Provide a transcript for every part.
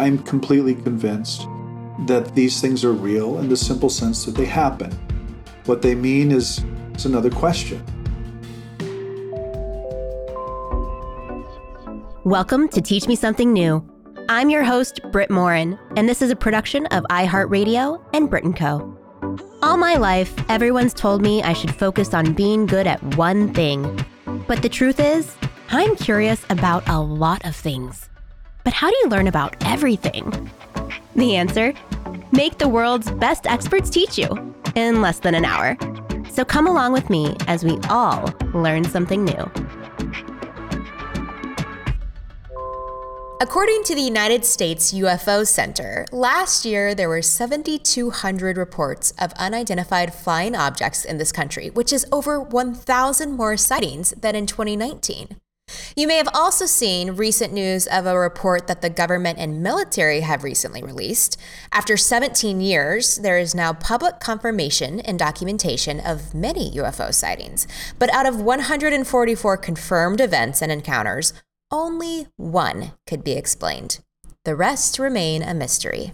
I'm completely convinced that these things are real in the simple sense that they happen. What they mean is, is another question. Welcome to Teach Me Something New. I'm your host, Brit Morin, and this is a production of iHeartRadio and Brit & Co. All my life, everyone's told me I should focus on being good at one thing. But the truth is, I'm curious about a lot of things. But how do you learn about everything? The answer make the world's best experts teach you in less than an hour. So come along with me as we all learn something new. According to the United States UFO Center, last year there were 7,200 reports of unidentified flying objects in this country, which is over 1,000 more sightings than in 2019. You may have also seen recent news of a report that the government and military have recently released. After 17 years, there is now public confirmation and documentation of many UFO sightings. But out of 144 confirmed events and encounters, only one could be explained. The rest remain a mystery.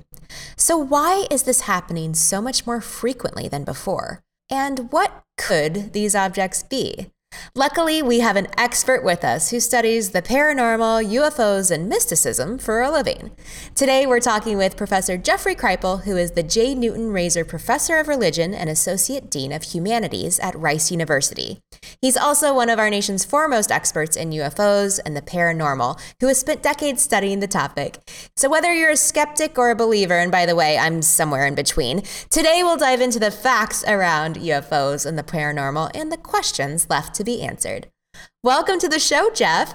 So, why is this happening so much more frequently than before? And what could these objects be? Luckily, we have an expert with us who studies the paranormal, UFOs, and mysticism for a living. Today, we're talking with Professor Jeffrey Kripal, who is the J. Newton Rayzor Professor of Religion and Associate Dean of Humanities at Rice University. He's also one of our nation's foremost experts in UFOs and the paranormal, who has spent decades studying the topic. So, whether you're a skeptic or a believer, and by the way, I'm somewhere in between, today we'll dive into the facts around UFOs and the paranormal and the questions left to be answered. Welcome to the show, Jeff.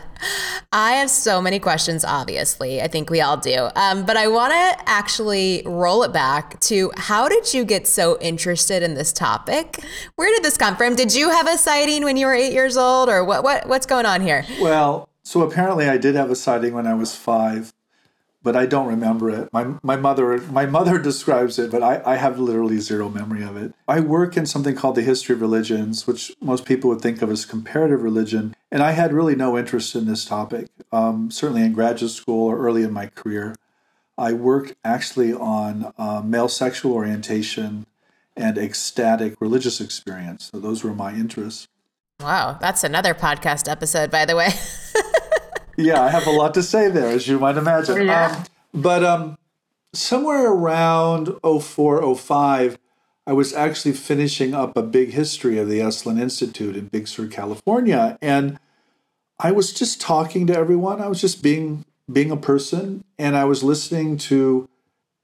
I have so many questions, obviously. I think we all do. Um, but I want to actually roll it back to how did you get so interested in this topic? Where did this come from? Did you have a sighting when you were eight years old, or what, what what's going on here? Well, so apparently I did have a sighting when I was five but I don't remember it. My my mother my mother describes it, but I, I have literally zero memory of it. I work in something called the history of religions, which most people would think of as comparative religion, and I had really no interest in this topic. Um, certainly in graduate school or early in my career, I worked actually on uh, male sexual orientation and ecstatic religious experience. So those were my interests. Wow, that's another podcast episode, by the way. yeah, I have a lot to say there, as you might imagine. Yeah. Um, but um, somewhere around 04, 05, I was actually finishing up a big history of the Esalen Institute in Big Sur, California. And I was just talking to everyone. I was just being being a person, and I was listening to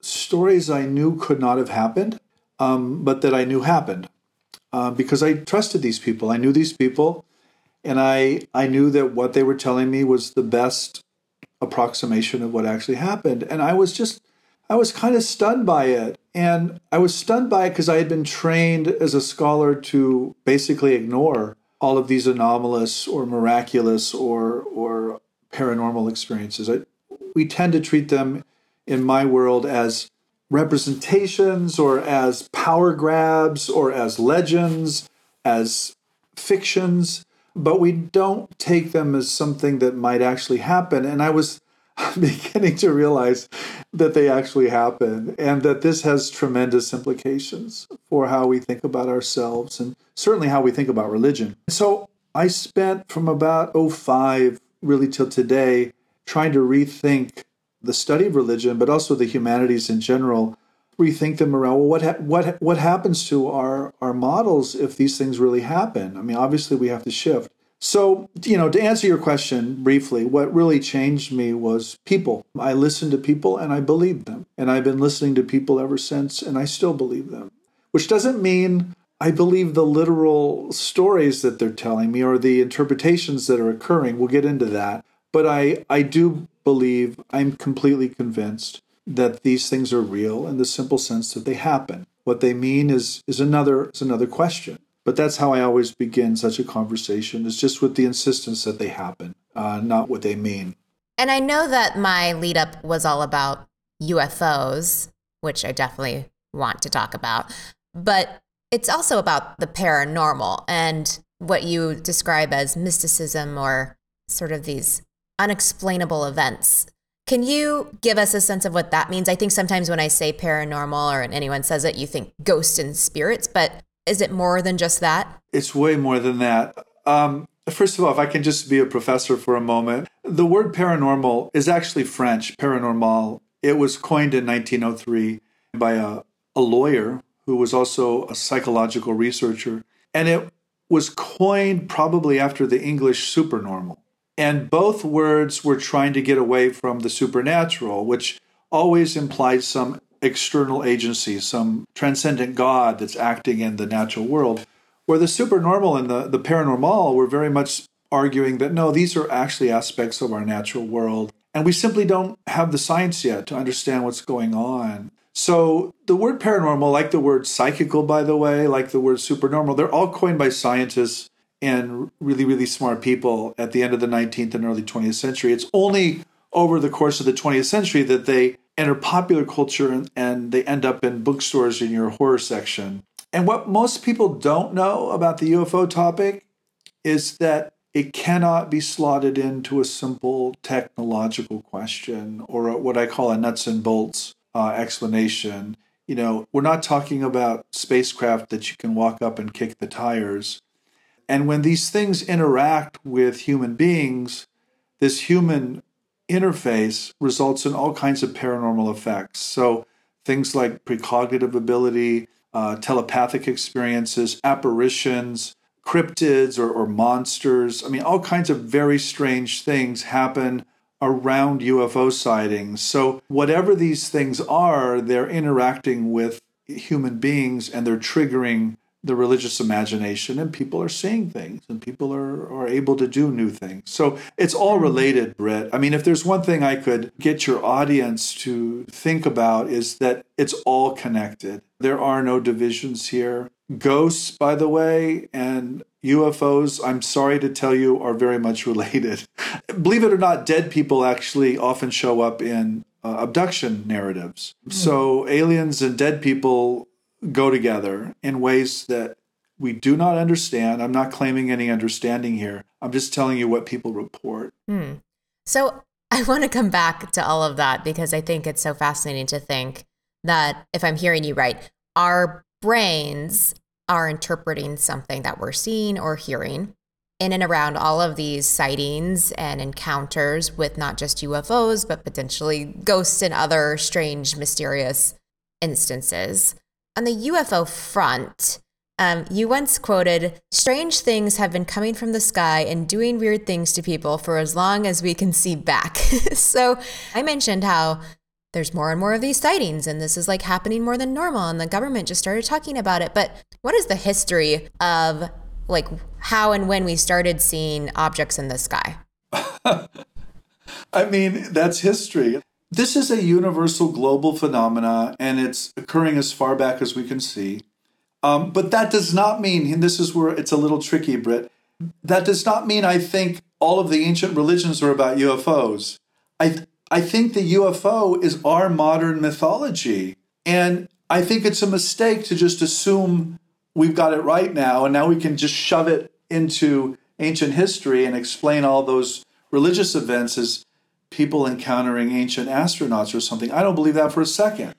stories I knew could not have happened, um, but that I knew happened uh, because I trusted these people. I knew these people and I I knew that what they were telling me was the best approximation of what actually happened. And I was just I was kind of stunned by it. And I was stunned by it because I had been trained as a scholar to basically ignore all of these anomalous or miraculous or or paranormal experiences. I, we tend to treat them in my world as representations or as power grabs or as legends as fictions but we don't take them as something that might actually happen. And I was beginning to realize that they actually happen and that this has tremendous implications for how we think about ourselves and certainly how we think about religion. So I spent from about 05 really till today trying to rethink the study of religion, but also the humanities in general, rethink them around well, what ha- what what happens to our our models if these things really happen? I mean, obviously we have to shift. So, you know, to answer your question briefly, what really changed me was people. I listened to people and I believed them. And I've been listening to people ever since and I still believe them. Which doesn't mean I believe the literal stories that they're telling me or the interpretations that are occurring. We'll get into that. But I I do believe, I'm completely convinced that these things are real in the simple sense that they happen. What they mean is is another is another question. But that's how I always begin such a conversation. Is just with the insistence that they happen, uh, not what they mean. And I know that my lead up was all about UFOs, which I definitely want to talk about, but it's also about the paranormal and what you describe as mysticism or sort of these unexplainable events Can you give us a sense of what that means? I think sometimes when I say paranormal or anyone says it, you think ghosts and spirits, but is it more than just that? It's way more than that. Um, first of all, if I can just be a professor for a moment, the word paranormal is actually French, paranormal. It was coined in 1903 by a, a lawyer who was also a psychological researcher. And it was coined probably after the English supernormal. And both words were trying to get away from the supernatural, which always implies some external agency, some transcendent God that's acting in the natural world. Where the supernormal and the, the paranormal were very much arguing that no, these are actually aspects of our natural world. And we simply don't have the science yet to understand what's going on. So the word paranormal, like the word psychical, by the way, like the word supernormal, they're all coined by scientists and really, really smart people at the end of the 19th and early 20th century. It's only over the course of the 20th century that they enter popular culture and, and they end up in bookstores in your horror section. And what most people don't know about the UFO topic is that it cannot be slotted into a simple technological question or what I call a nuts and bolts uh, explanation. You know, we're not talking about spacecraft that you can walk up and kick the tires. And when these things interact with human beings, this human interface results in all kinds of paranormal effects. So things like precognitive ability, uh, telepathic experiences, apparitions, cryptids or, or monsters. I mean, all kinds of very strange things happen around UFO sightings. So, whatever these things are, they're interacting with human beings and they're triggering the religious imagination, and people are seeing things and people are, are able to do new things. So, it's all related, Brit. I mean, if there's one thing I could get your audience to think about, is that it's all connected. There are no divisions here. Ghosts, by the way, and UFOs, I'm sorry to tell you, are very much related. Believe it or not, dead people actually often show up in uh, abduction narratives. Mm. So aliens and dead people go together in ways that we do not understand. I'm not claiming any understanding here. I'm just telling you what people report. Mm. So I want to come back to all of that because I think it's so fascinating to think that if I'm hearing you right, our brains are interpreting something that we're seeing or hearing in and around all of these sightings and encounters with not just UFOs, but potentially ghosts and other strange, mysterious instances. On the UFO front, um, you once quoted, Strange things have been coming from the sky and doing weird things to people for as long as we can see back. so I mentioned how there's more and more of these sightings and this is like happening more than normal and the government just started talking about it but what is the history of like how and when we started seeing objects in the sky i mean that's history this is a universal global phenomena and it's occurring as far back as we can see um, but that does not mean and this is where it's a little tricky Brit that does not mean i think all of the ancient religions are about ufos i I think the UFO is our modern mythology. And I think it's a mistake to just assume we've got it right now and now we can just shove it into ancient history and explain all those religious events as people encountering ancient astronauts or something. I don't believe that for a second.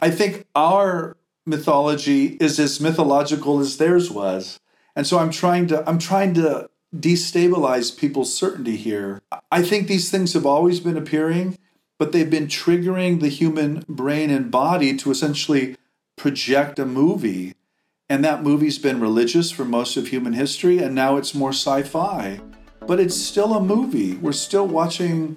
I think our mythology is as mythological as theirs was. And so I'm trying to I'm trying to destabilize people's certainty here. I think these things have always been appearing, but they've been triggering the human brain and body to essentially project a movie. And that movie's been religious for most of human history, and now it's more sci fi. But it's still a movie. We're still watching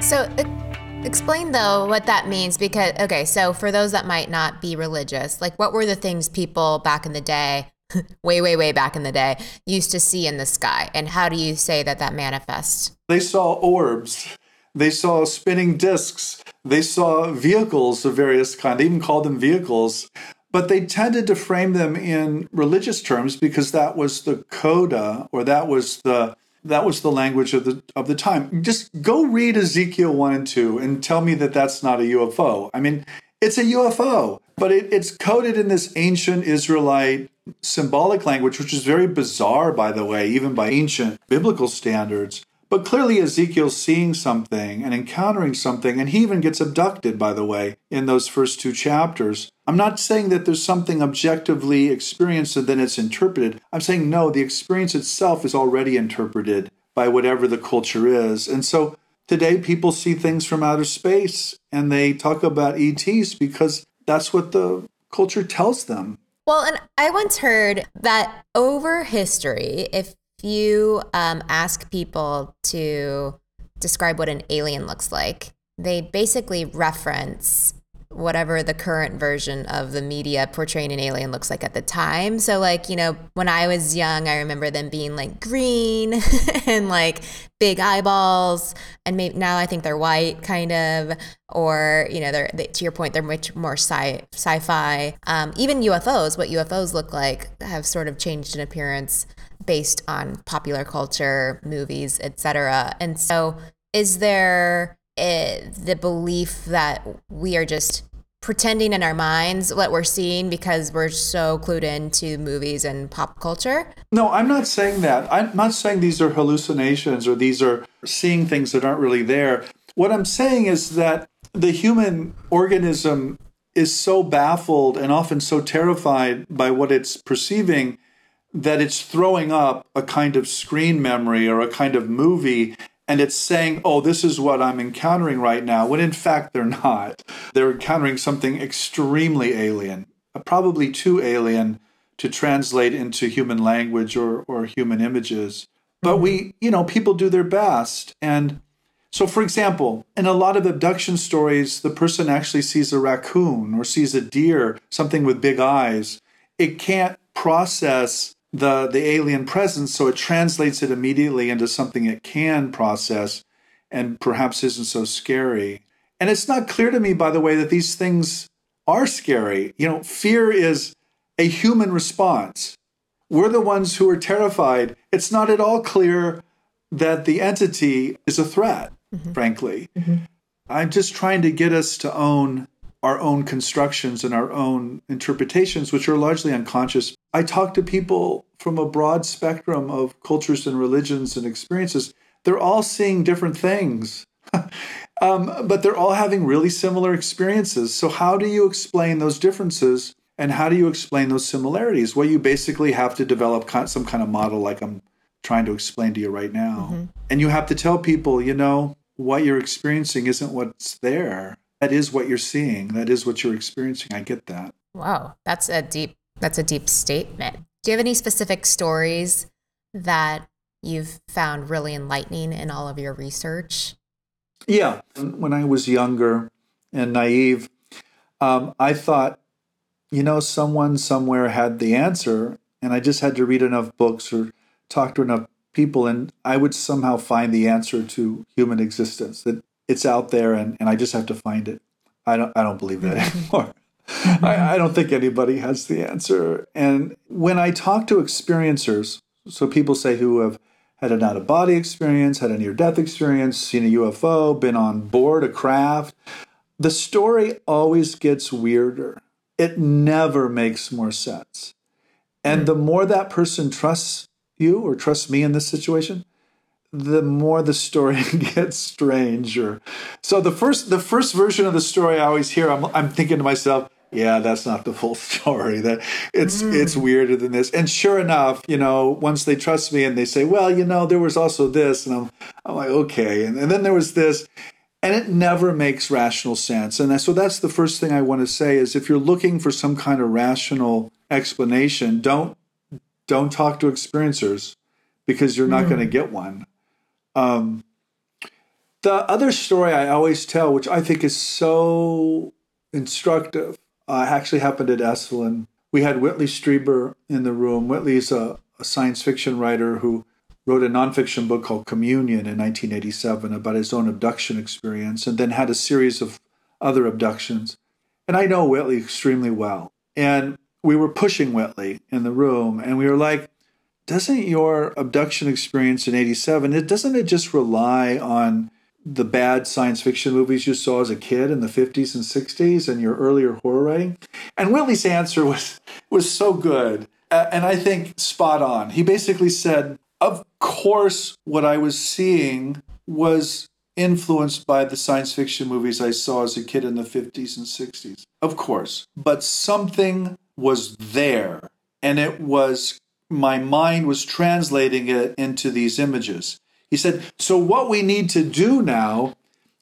So, explain though what that means because, okay, so for those that might not be religious, like what were the things people back in the day, way, way, way back in the day, used to see in the sky? And how do you say that that manifests? They saw orbs, they saw spinning discs, they saw vehicles of various kinds. They even called them vehicles. But they tended to frame them in religious terms because that was the coda or that was the that was the language of the of the time. Just go read Ezekiel one and two and tell me that that's not a UFO. I mean, it's a UFO, but it, it's coded in this ancient Israelite symbolic language, which is very bizarre, by the way, even by ancient biblical standards. But clearly, Ezekiel's seeing something and encountering something, and he even gets abducted, by the way, in those first two chapters. I'm not saying that there's something objectively experienced and then it's interpreted. I'm saying no, the experience itself is already interpreted by whatever the culture is. And so today, people see things from outer space and they talk about ETs because that's what the culture tells them. Well, and I once heard that over history, if you um, ask people to describe what an alien looks like, they basically reference whatever the current version of the media portraying an alien looks like at the time. So, like, you know, when I was young, I remember them being like green and like big eyeballs. And maybe now I think they're white, kind of, or, you know, they're, they, to your point, they're much more sci fi. Um, even UFOs, what UFOs look like, have sort of changed in appearance based on popular culture, movies, etc. And so, is there a, the belief that we are just pretending in our minds what we're seeing because we're so clued into movies and pop culture? No, I'm not saying that. I'm not saying these are hallucinations or these are seeing things that aren't really there. What I'm saying is that the human organism is so baffled and often so terrified by what it's perceiving that it's throwing up a kind of screen memory or a kind of movie and it's saying, oh, this is what I'm encountering right now, when in fact they're not. They're encountering something extremely alien, uh, probably too alien to translate into human language or, or human images. But we, you know, people do their best. And so, for example, in a lot of abduction stories, the person actually sees a raccoon or sees a deer, something with big eyes. It can't process the the alien presence so it translates it immediately into something it can process and perhaps isn't so scary and it's not clear to me by the way that these things are scary you know fear is a human response we're the ones who are terrified it's not at all clear that the entity is a threat mm-hmm. frankly mm-hmm. i'm just trying to get us to own our own constructions and our own interpretations, which are largely unconscious. I talk to people from a broad spectrum of cultures and religions and experiences. They're all seeing different things, um, but they're all having really similar experiences. So, how do you explain those differences and how do you explain those similarities? Well, you basically have to develop some kind of model like I'm trying to explain to you right now. Mm-hmm. And you have to tell people, you know, what you're experiencing isn't what's there that is what you're seeing. That is what you're experiencing. I get that. Wow, that's a deep that's a deep statement. Do you have any specific stories that you've found really enlightening in all of your research? Yeah, when I was younger and naive, um, I thought, you know, someone somewhere had the answer, and I just had to read enough books or talk to enough people, and I would somehow find the answer to human existence. That it's out there and, and I just have to find it. I don't I don't believe that anymore. I, I don't think anybody has the answer. And when I talk to experiencers, so people say who have had an out of body experience, had a near death experience, seen a UFO, been on board a craft, the story always gets weirder. It never makes more sense. And the more that person trusts you or trusts me in this situation, the more the story gets stranger. So the first the first version of the story I always hear, I'm I'm thinking to myself, yeah, that's not the full story. That it's mm. it's weirder than this. And sure enough, you know, once they trust me and they say, well, you know, there was also this, and I'm I'm like, okay, and, and then there was this, and it never makes rational sense. And so that's the first thing I want to say is if you're looking for some kind of rational explanation, don't don't talk to experiencers because you're not mm. going to get one. Um, the other story I always tell, which I think is so instructive, uh, actually happened at Esalen. We had Whitley Strieber in the room. Whitley is a, a science fiction writer who wrote a nonfiction book called Communion in 1987 about his own abduction experience, and then had a series of other abductions. And I know Whitley extremely well. And we were pushing Whitley in the room, and we were like, doesn't your abduction experience in 87 it doesn't it just rely on the bad science fiction movies you saw as a kid in the 50s and 60s and your earlier horror writing? And Whitley's answer was was so good. Uh, and I think spot on. He basically said, "Of course what I was seeing was influenced by the science fiction movies I saw as a kid in the 50s and 60s. Of course. But something was there and it was my mind was translating it into these images. He said, So, what we need to do now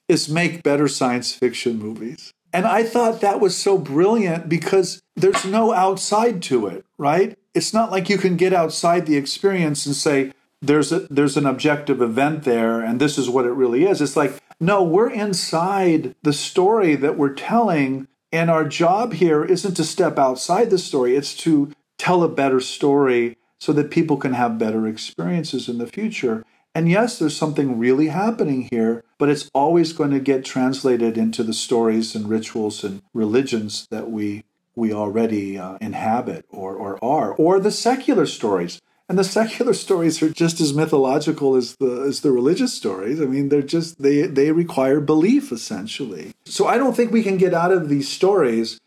is make better science fiction movies. And I thought that was so brilliant because there's no outside to it, right? It's not like you can get outside the experience and say, there's a, there's an objective event there and this is what it really is. It's like, no, we're inside the story that we're telling. And our job here isn't to step outside the story, it's to tell a better story so that people can have better experiences in the future. And yes, there's something really happening here, but it's always going to get translated into the stories and rituals and religions that we we already uh, inhabit or, or are, or the secular stories. And the secular stories are just as mythological as the as the religious stories. I mean, they're just they they require belief essentially. So I don't think we can get out of these stories,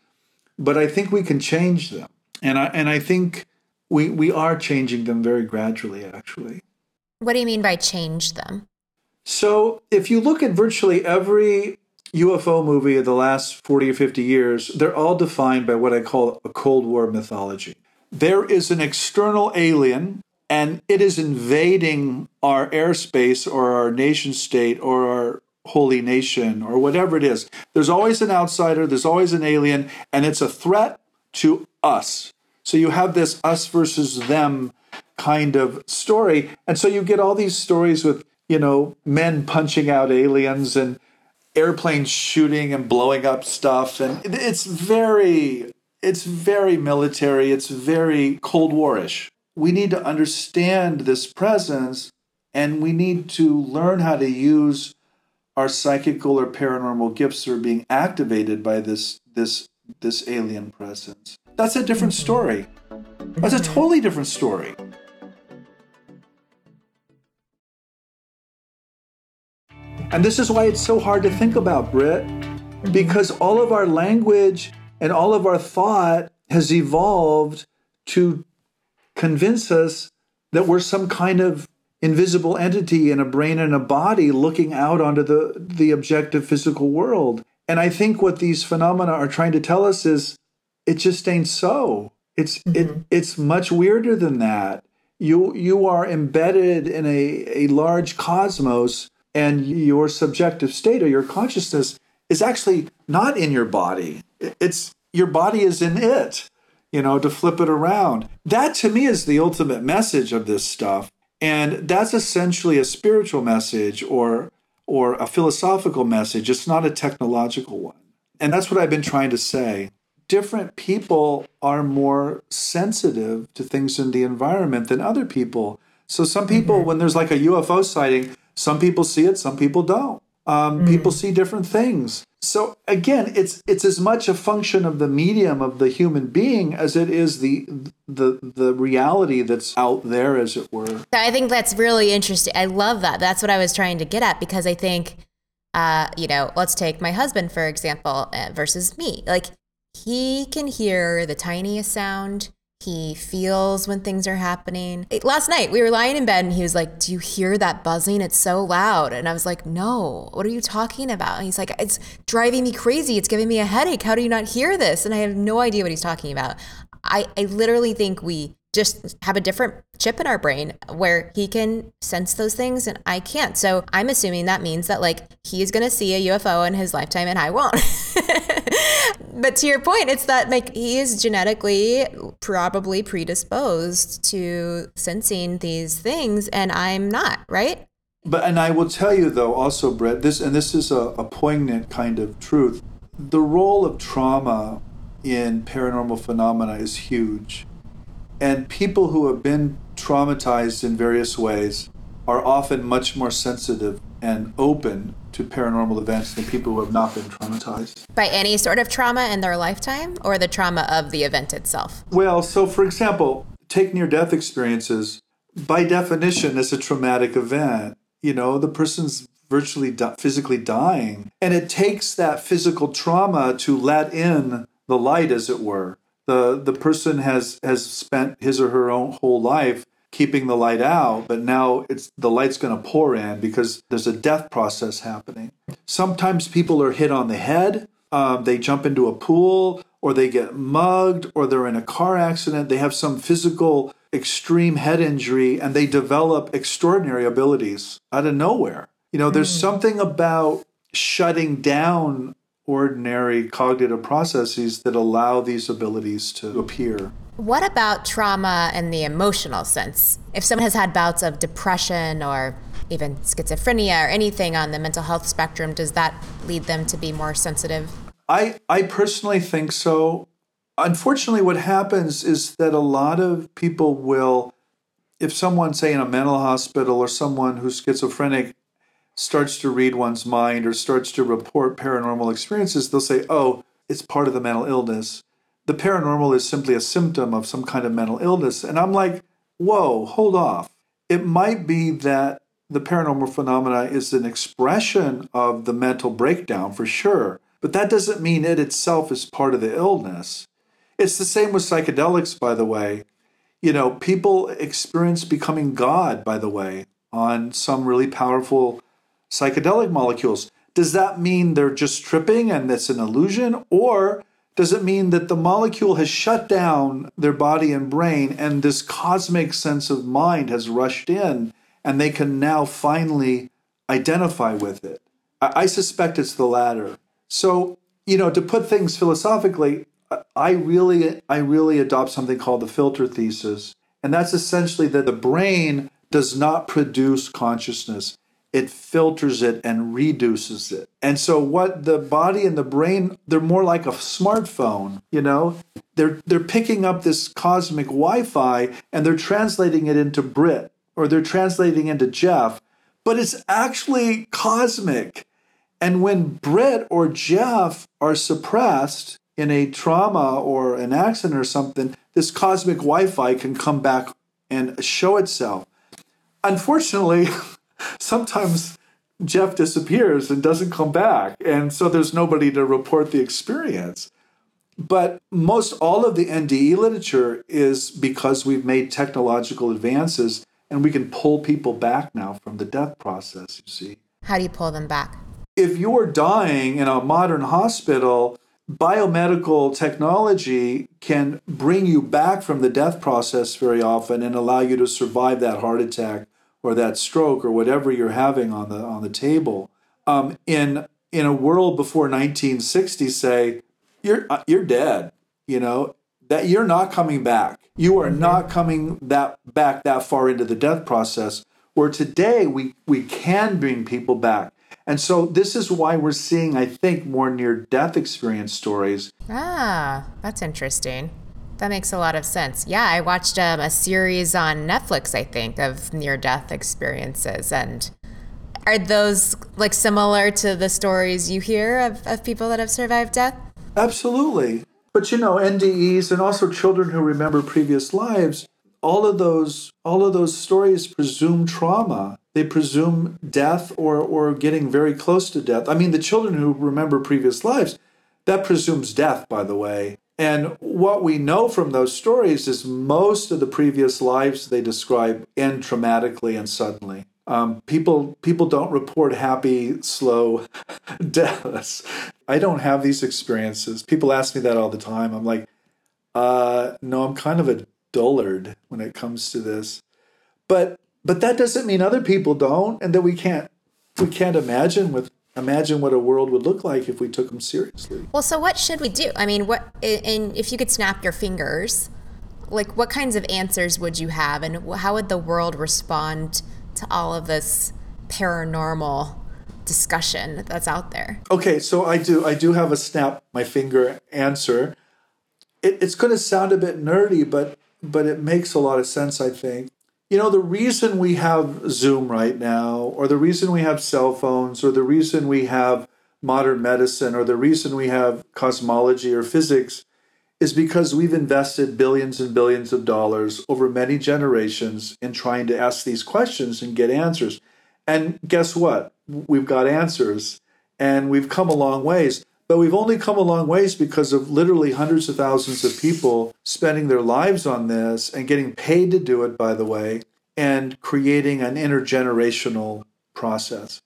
but I think we can change them. And I and I think we we are changing them very gradually actually. What do you mean by change them? So, if you look at virtually every UFO movie of the last 40 or 50 years, they're all defined by what I call a Cold War mythology. There is an external alien, and it is invading our airspace or our nation state or our holy nation or whatever it is. There's always an outsider, there's always an alien, and it's a threat to us. So you have this us versus them kind of story. And so you get all these stories with, you know, men punching out aliens and airplanes shooting and blowing up stuff. And it's very, it's very military. It's very Cold Warish. We need to understand this presence and we need to learn how to use our psychical or paranormal gifts that are being activated by this this this alien presence. That's a different mm-hmm. story. That's a totally different story. And this is why it's so hard to think about, Brit, because all of our language and all of our thought has evolved to convince us that we're some kind of invisible entity in a brain and a body looking out onto the, the objective physical world. And I think what these phenomena are trying to tell us is it just ain't so. It's mm-hmm. it it's much weirder than that. You you are embedded in a, a large cosmos and your subjective state or your consciousness is actually not in your body. It's your body is in it, you know, to flip it around. That to me is the ultimate message of this stuff. And that's essentially a spiritual message or or a philosophical message. It's not a technological one. And that's what I've been trying to say. Different people are more sensitive to things in the environment than other people. So some people, mm-hmm. when there's like a UFO sighting, some people see it, some people don't. Um, mm. People see different things. So again, it's it's as much a function of the medium of the human being as it is the the the reality that's out there, as it were. I think that's really interesting. I love that. That's what I was trying to get at because I think, uh, you know, let's take my husband for example uh, versus me. Like he can hear the tiniest sound. He feels when things are happening. Last night, we were lying in bed and he was like, Do you hear that buzzing? It's so loud. And I was like, No, what are you talking about? And he's like, It's driving me crazy. It's giving me a headache. How do you not hear this? And I have no idea what he's talking about. I, I literally think we just have a different chip in our brain where he can sense those things and I can't. So I'm assuming that means that like he's going to see a UFO in his lifetime and I won't. but to your point, it's that like he is genetically probably predisposed to sensing these things and I'm not, right? But and I will tell you though also Brett this and this is a, a poignant kind of truth. The role of trauma in paranormal phenomena is huge and people who have been traumatized in various ways are often much more sensitive and open to paranormal events than people who have not been traumatized. By any sort of trauma in their lifetime or the trauma of the event itself? Well, so for example, take near death experiences. By definition, it's a traumatic event. You know, the person's virtually di- physically dying. And it takes that physical trauma to let in the light, as it were the the person has has spent his or her own whole life keeping the light out but now it's the light's going to pour in because there's a death process happening sometimes people are hit on the head um, they jump into a pool or they get mugged or they're in a car accident they have some physical extreme head injury and they develop extraordinary abilities out of nowhere you know there's mm. something about shutting down ordinary cognitive processes that allow these abilities to appear. What about trauma in the emotional sense? If someone has had bouts of depression or even schizophrenia or anything on the mental health spectrum, does that lead them to be more sensitive? I, I personally think so. Unfortunately, what happens is that a lot of people will, if someone, say, in a mental hospital or someone who's schizophrenic starts to read one's mind or starts to report paranormal experiences, they'll say, oh, it's part of the mental illness. The paranormal is simply a symptom of some kind of mental illness. And I'm like, whoa, hold off. It might be that the paranormal phenomena is an expression of the mental breakdown for sure, but that doesn't mean it itself is part of the illness. It's the same with psychedelics, by the way. You know, people experience becoming God, by the way, on some really powerful psychedelic molecules. Does that mean they're just tripping and it's an illusion? Or does it mean that the molecule has shut down their body and brain and this cosmic sense of mind has rushed in and they can now finally identify with it? I, I suspect it's the latter. So, you know, to put things philosophically, I really, I really adopt something called the filter thesis. And that's essentially that the brain does not produce consciousness it filters it and reduces it. And so what the body and the brain, they're more like a smartphone, you know? They're they're picking up this cosmic Wi-Fi and they're translating it into Brit or they're translating into Jeff, but it's actually cosmic. And when Brit or Jeff are suppressed in a trauma or an accident or something, this cosmic Wi-Fi can come back and show itself. Unfortunately, sometimes Jeff disappears and doesn't come back. And so there's nobody to report the experience. But most all of the NDE literature is because we've made technological advances and we can pull people back now from the death process, you see. How do you pull them back? If you're dying in a modern hospital, biomedical technology can bring you back from the death process very often and allow you to survive that heart attack or that stroke or whatever you're having on the on the table. Um, in in a world before 1960, say you're uh, you're dead. You know that you're not coming back. You are mm-hmm. not coming that back that far into the death process. Where today we we can bring people back. And so this is why we're seeing, I think, more near death experience stories. Ah, that's interesting. That makes a lot of sense. Yeah, I watched um, a series on Netflix, I think, of near death experiences. And are those like similar to the stories you hear of, of people that have survived death? Absolutely. But you know, NDEs and also children who remember previous lives, all of those all of those stories presume trauma. They presume death or or getting very close to death. I mean, the children who remember previous lives, that presumes death, by the way. And what we know from those stories is most of the previous lives they describe end traumatically and suddenly. Um, people people don't report happy, slow deaths. I don't have these experiences. People ask me that all the time. I'm like, uh, no, I'm kind of a dullard when it comes to this. But but that doesn't mean other people don't, and that we can't we can't imagine with imagine what a world would look like if we took them seriously. Well, so what should we do? I mean, what and if you could snap your fingers, like what kinds of answers would you have, and how would the world respond to all of this paranormal discussion that's out there? Okay, so I do I do have a snap my finger answer. It, it's going to sound a bit nerdy, but but it makes a lot of sense. I think you know, the reason we have Zoom right now, or the reason we have cell phones, or the reason we have modern medicine, or the reason we have cosmology or physics is because we've invested billions and billions of dollars over many generations in trying to ask these questions and get answers. And guess what? We've got answers and we've come a long ways. But we've only come a long ways because of literally hundreds of thousands of people spending their lives on this and getting paid to do it, by the way, and creating an intergenerational process.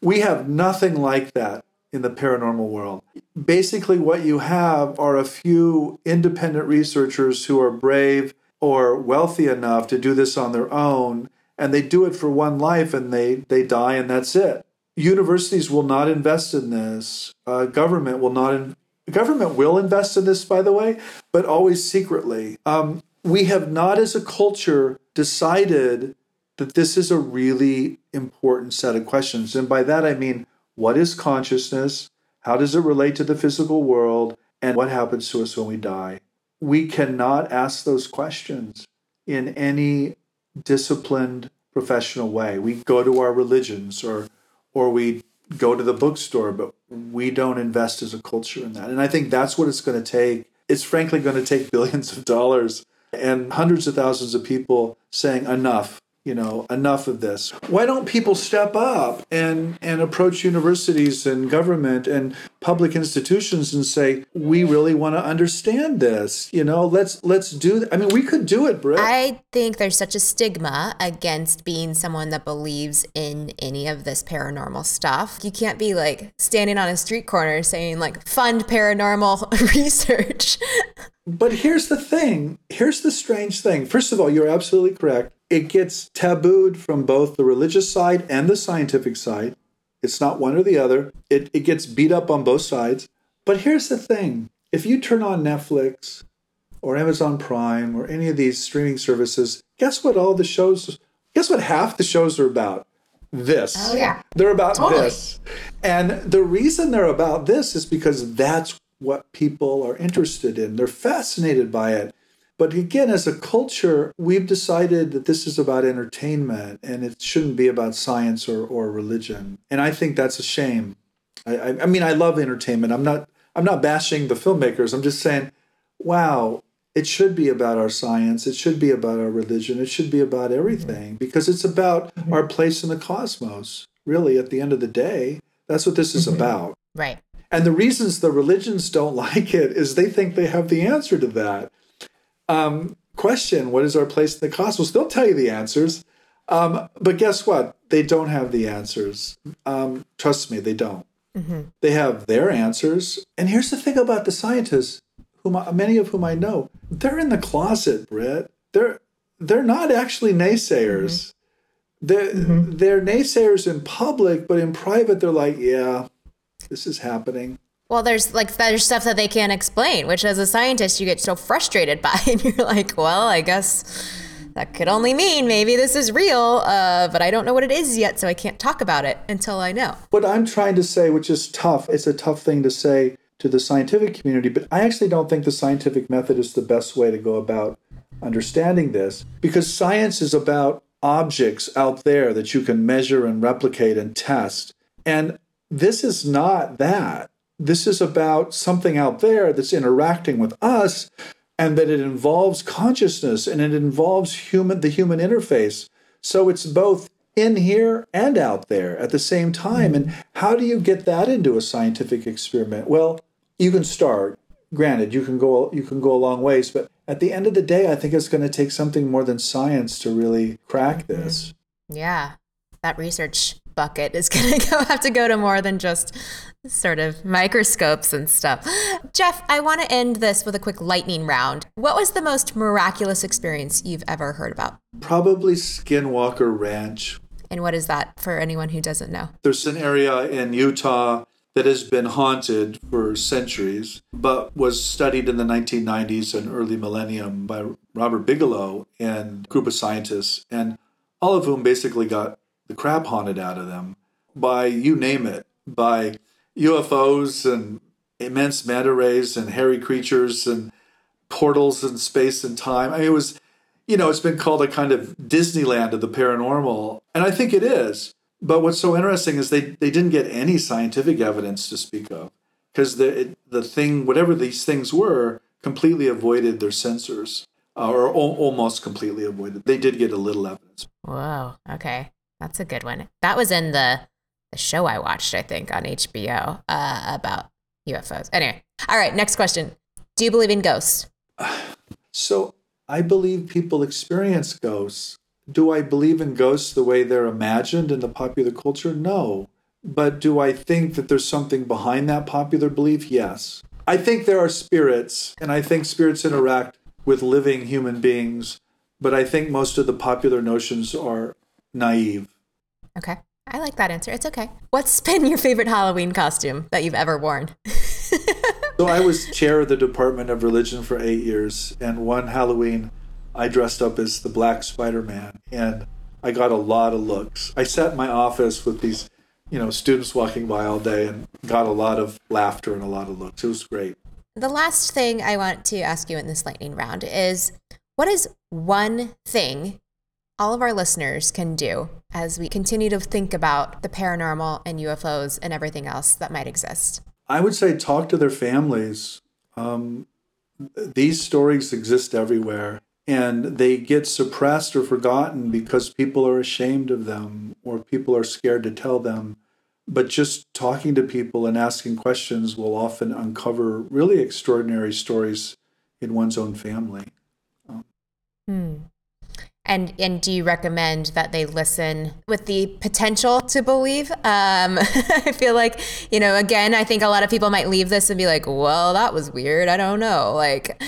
We have nothing like that in the paranormal world. Basically, what you have are a few independent researchers who are brave or wealthy enough to do this on their own, and they do it for one life and they, they die, and that's it universities will not invest in this. Uh, government will not. In, government will invest in this, by the way, but always secretly. Um, we have not, as a culture, decided that this is a really important set of questions. And by that I mean, what is consciousness? How does it relate to the physical world? And what happens to us when we die? We cannot ask those questions in any disciplined professional way. We go to our religions or or we go to the bookstore, but we don't invest as a culture in that. And I think that's what it's going to take. It's frankly going to take billions of dollars and hundreds of thousands of people saying enough you know enough of this. Why don't people step up and and approach universities and government and public institutions and say we really want to understand this you know? Let's let's do th- i mean we could do it Brit. i think there's such a stigma against being someone that believes in any of this paranormal stuff. You can't be like standing on a street corner saying like fund paranormal research. But here's the thing here's the strange thing. First of all you're absolutely correct it gets tabooed from both the religious side and the scientific side. It's not one or the other. It, it gets beat up on both sides. But here's the thing if you turn on Netflix or Amazon Prime or any of these streaming services, guess what all the shows, guess what half the shows are about? This. Oh, yeah. They're about totally. this. And the reason they're about this is because that's what people are interested in. They're fascinated by it. But again, as a culture, we've decided that this is about entertainment and it shouldn't be about science or, or religion. And I think that's a shame. I, I, I mean, I love entertainment. I'm not I'm not bashing the filmmakers. I'm just saying, wow, it should be about our science. It should be about our religion. It should be about everything because it's about mm-hmm. our place in the cosmos. Really, at the end of the day, that's what this is mm-hmm. about. Right. And the reasons the religions don't like it is they think they have the answer to that um, question, what is our place in the cosmos? They'll tell you the answers. Um, but guess what? They don't have the answers. Um, trust me, they don't. Mm-hmm. They have their answers. And here's the thing about the scientists, whom I, many of whom I know, they're in the closet, Brit. They're they're not actually naysayers. Mm-hmm. They're mm-hmm. they're naysayers in public, but in private, they're like, yeah, this is happening. Well, there's like there's stuff that they can't explain, which as a scientist you get so frustrated by, and you're like, well, I guess that could only mean maybe this is real, uh, but I don't know what it is yet, so I can't talk about it until I know. What I'm trying to say, which is tough, it's a tough thing to say to the scientific community, but I actually don't think the scientific method is the best way to go about understanding this because science is about objects out there that you can measure and replicate and test. And this is not that this is about something out there that's interacting with us and that it involves consciousness and it involves human the human interface. So it's both in here and out there at the same time. And how do you get that into a scientific experiment? Well you can start. Granted, you can go you can go a long ways, but at the end of the day, I think it's going to take something more than science to really crack this. Yeah, that research bucket is going to have to go to more than just sort of microscopes and stuff. Jeff, I want to end this with a quick lightning round. What was the most miraculous experience you've ever heard about? Probably Skinwalker Ranch. And what is that for anyone who doesn't know? There's an area in Utah that has been haunted for centuries, but was studied in the 1990s and early millennium by Robert Bigelow and a group of scientists, and all of whom basically got the crap haunted out of them by you name it, by UFOs and immense manta rays and hairy creatures and portals in space and time. I mean, it was, you know, it's been called a kind of Disneyland of the paranormal, and I think it is. But what's so interesting is they, they didn't get any scientific evidence to speak of because the the thing, whatever these things were, completely avoided their sensors uh, or o- almost completely avoided. They did get a little evidence. Whoa. Okay, that's a good one. That was in the the show I watched, I think, on HBO uh, about UFOs. Anyway, all right. Next question: Do you believe in ghosts? So I believe people experience ghosts. Do I believe in ghosts the way they're imagined in the popular culture? No. But do I think that there's something behind that popular belief? Yes. I think there are spirits, and I think spirits interact with living human beings, but I think most of the popular notions are naive. Okay. I like that answer. It's okay. What's been your favorite Halloween costume that you've ever worn? so I was chair of the Department of Religion for eight years, and one Halloween I dressed up as the Black Spider Man, and I got a lot of looks. I sat in my office with these, you know, students walking by all day, and got a lot of laughter and a lot of looks. It was great. The last thing I want to ask you in this lightning round is what is one thing all of our listeners can do as we continue to think about the paranormal and UFOs and everything else that might exist? I would say talk to their families. Um, these stories exist everywhere and they get suppressed or forgotten because people are ashamed of them or people are scared to tell them. But just talking to people and asking questions will often uncover really extraordinary stories in one's own family. Um, hmm. And and do you recommend that they listen with the potential to believe? Um, I feel like you know, again, I think a lot of people might leave this and be like, "Well, that was weird. I don't know." Like,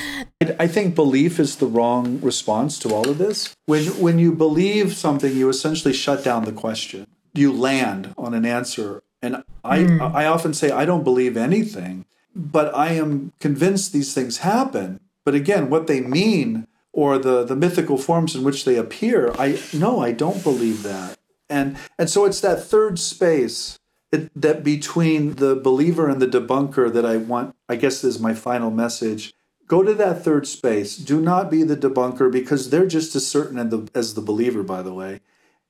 I think belief is the wrong response to all of this. When when you believe something, you essentially shut down the question. You land on an answer, and I mm. I often say I don't believe anything, but I am convinced these things happen. But again, what they mean or the, the mythical forms in which they appear. I no, I don't believe that. And and so it's that third space it, that between the believer and the debunker that I want. I guess is my final message. Go to that third space. Do not be the debunker because they're just as certain as the, as the believer, by the way.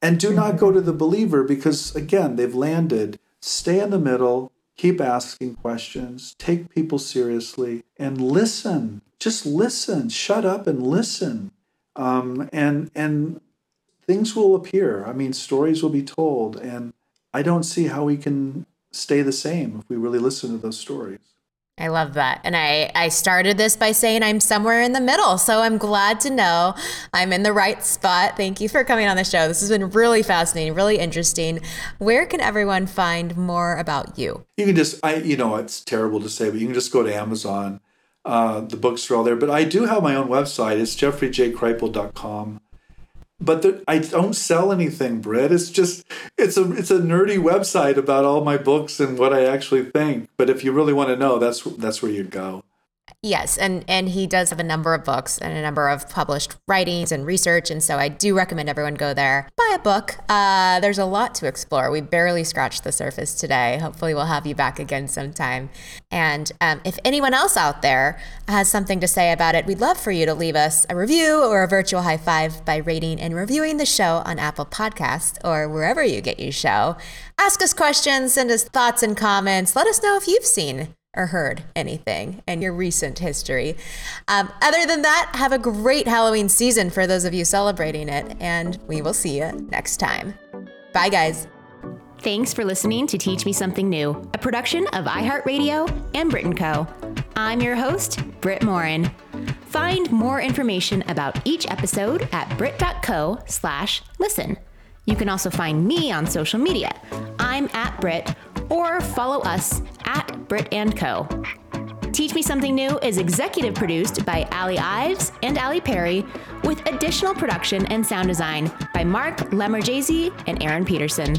And do not go to the believer because, again, they've landed. Stay in the middle, keep asking questions, take people seriously, and listen just listen, shut up and listen. Um, and and things will appear. I mean, stories will be told, and I don't see how we can stay the same if we really listen to those stories. I love that. And I, I started this by saying I'm somewhere in the middle. So I'm glad to know I'm in the right spot. Thank you for coming on the show. This has been really fascinating, really interesting. Where can everyone find more about you? You can just, I, you know, it's terrible to say, but you can just go to Amazon uh, the books are all there. But I do have my own website. It's jeffreyjkripal.com. But the, I don't sell anything, Brit. It's just it's a it's a nerdy website about all my books and what I actually think. But if you really want to know, that's that's where you go. Yes, and and he does have a number of books and a number of published writings and research, and so I do recommend everyone go there buy a book. Uh, there's a lot to explore. We barely scratched the surface today. Hopefully, we'll have you back again sometime. And um, if anyone else out there has something to say about it, we'd love for you to leave us a review or a virtual high five by rating and reviewing the show on Apple Podcast or wherever you get your show. Ask us questions, send us thoughts and comments. Let us know if you've seen or heard anything in your recent history. Um, other than that, have a great Halloween season for those of you celebrating it, and we will see you next time. Bye, guys. Thanks for listening to Teach Me Something New, a production of iHeartRadio and Brit & Co. I'm your host, Brit Morin. Find more information about each episode at brit.co slash listen. You can also find me on social media. I'm at Brit, or follow us at Brit and Co. Teach Me Something New is executive produced by Ali Ives and Ali Perry, with additional production and sound design by Mark Lemmerjazy and Aaron Peterson.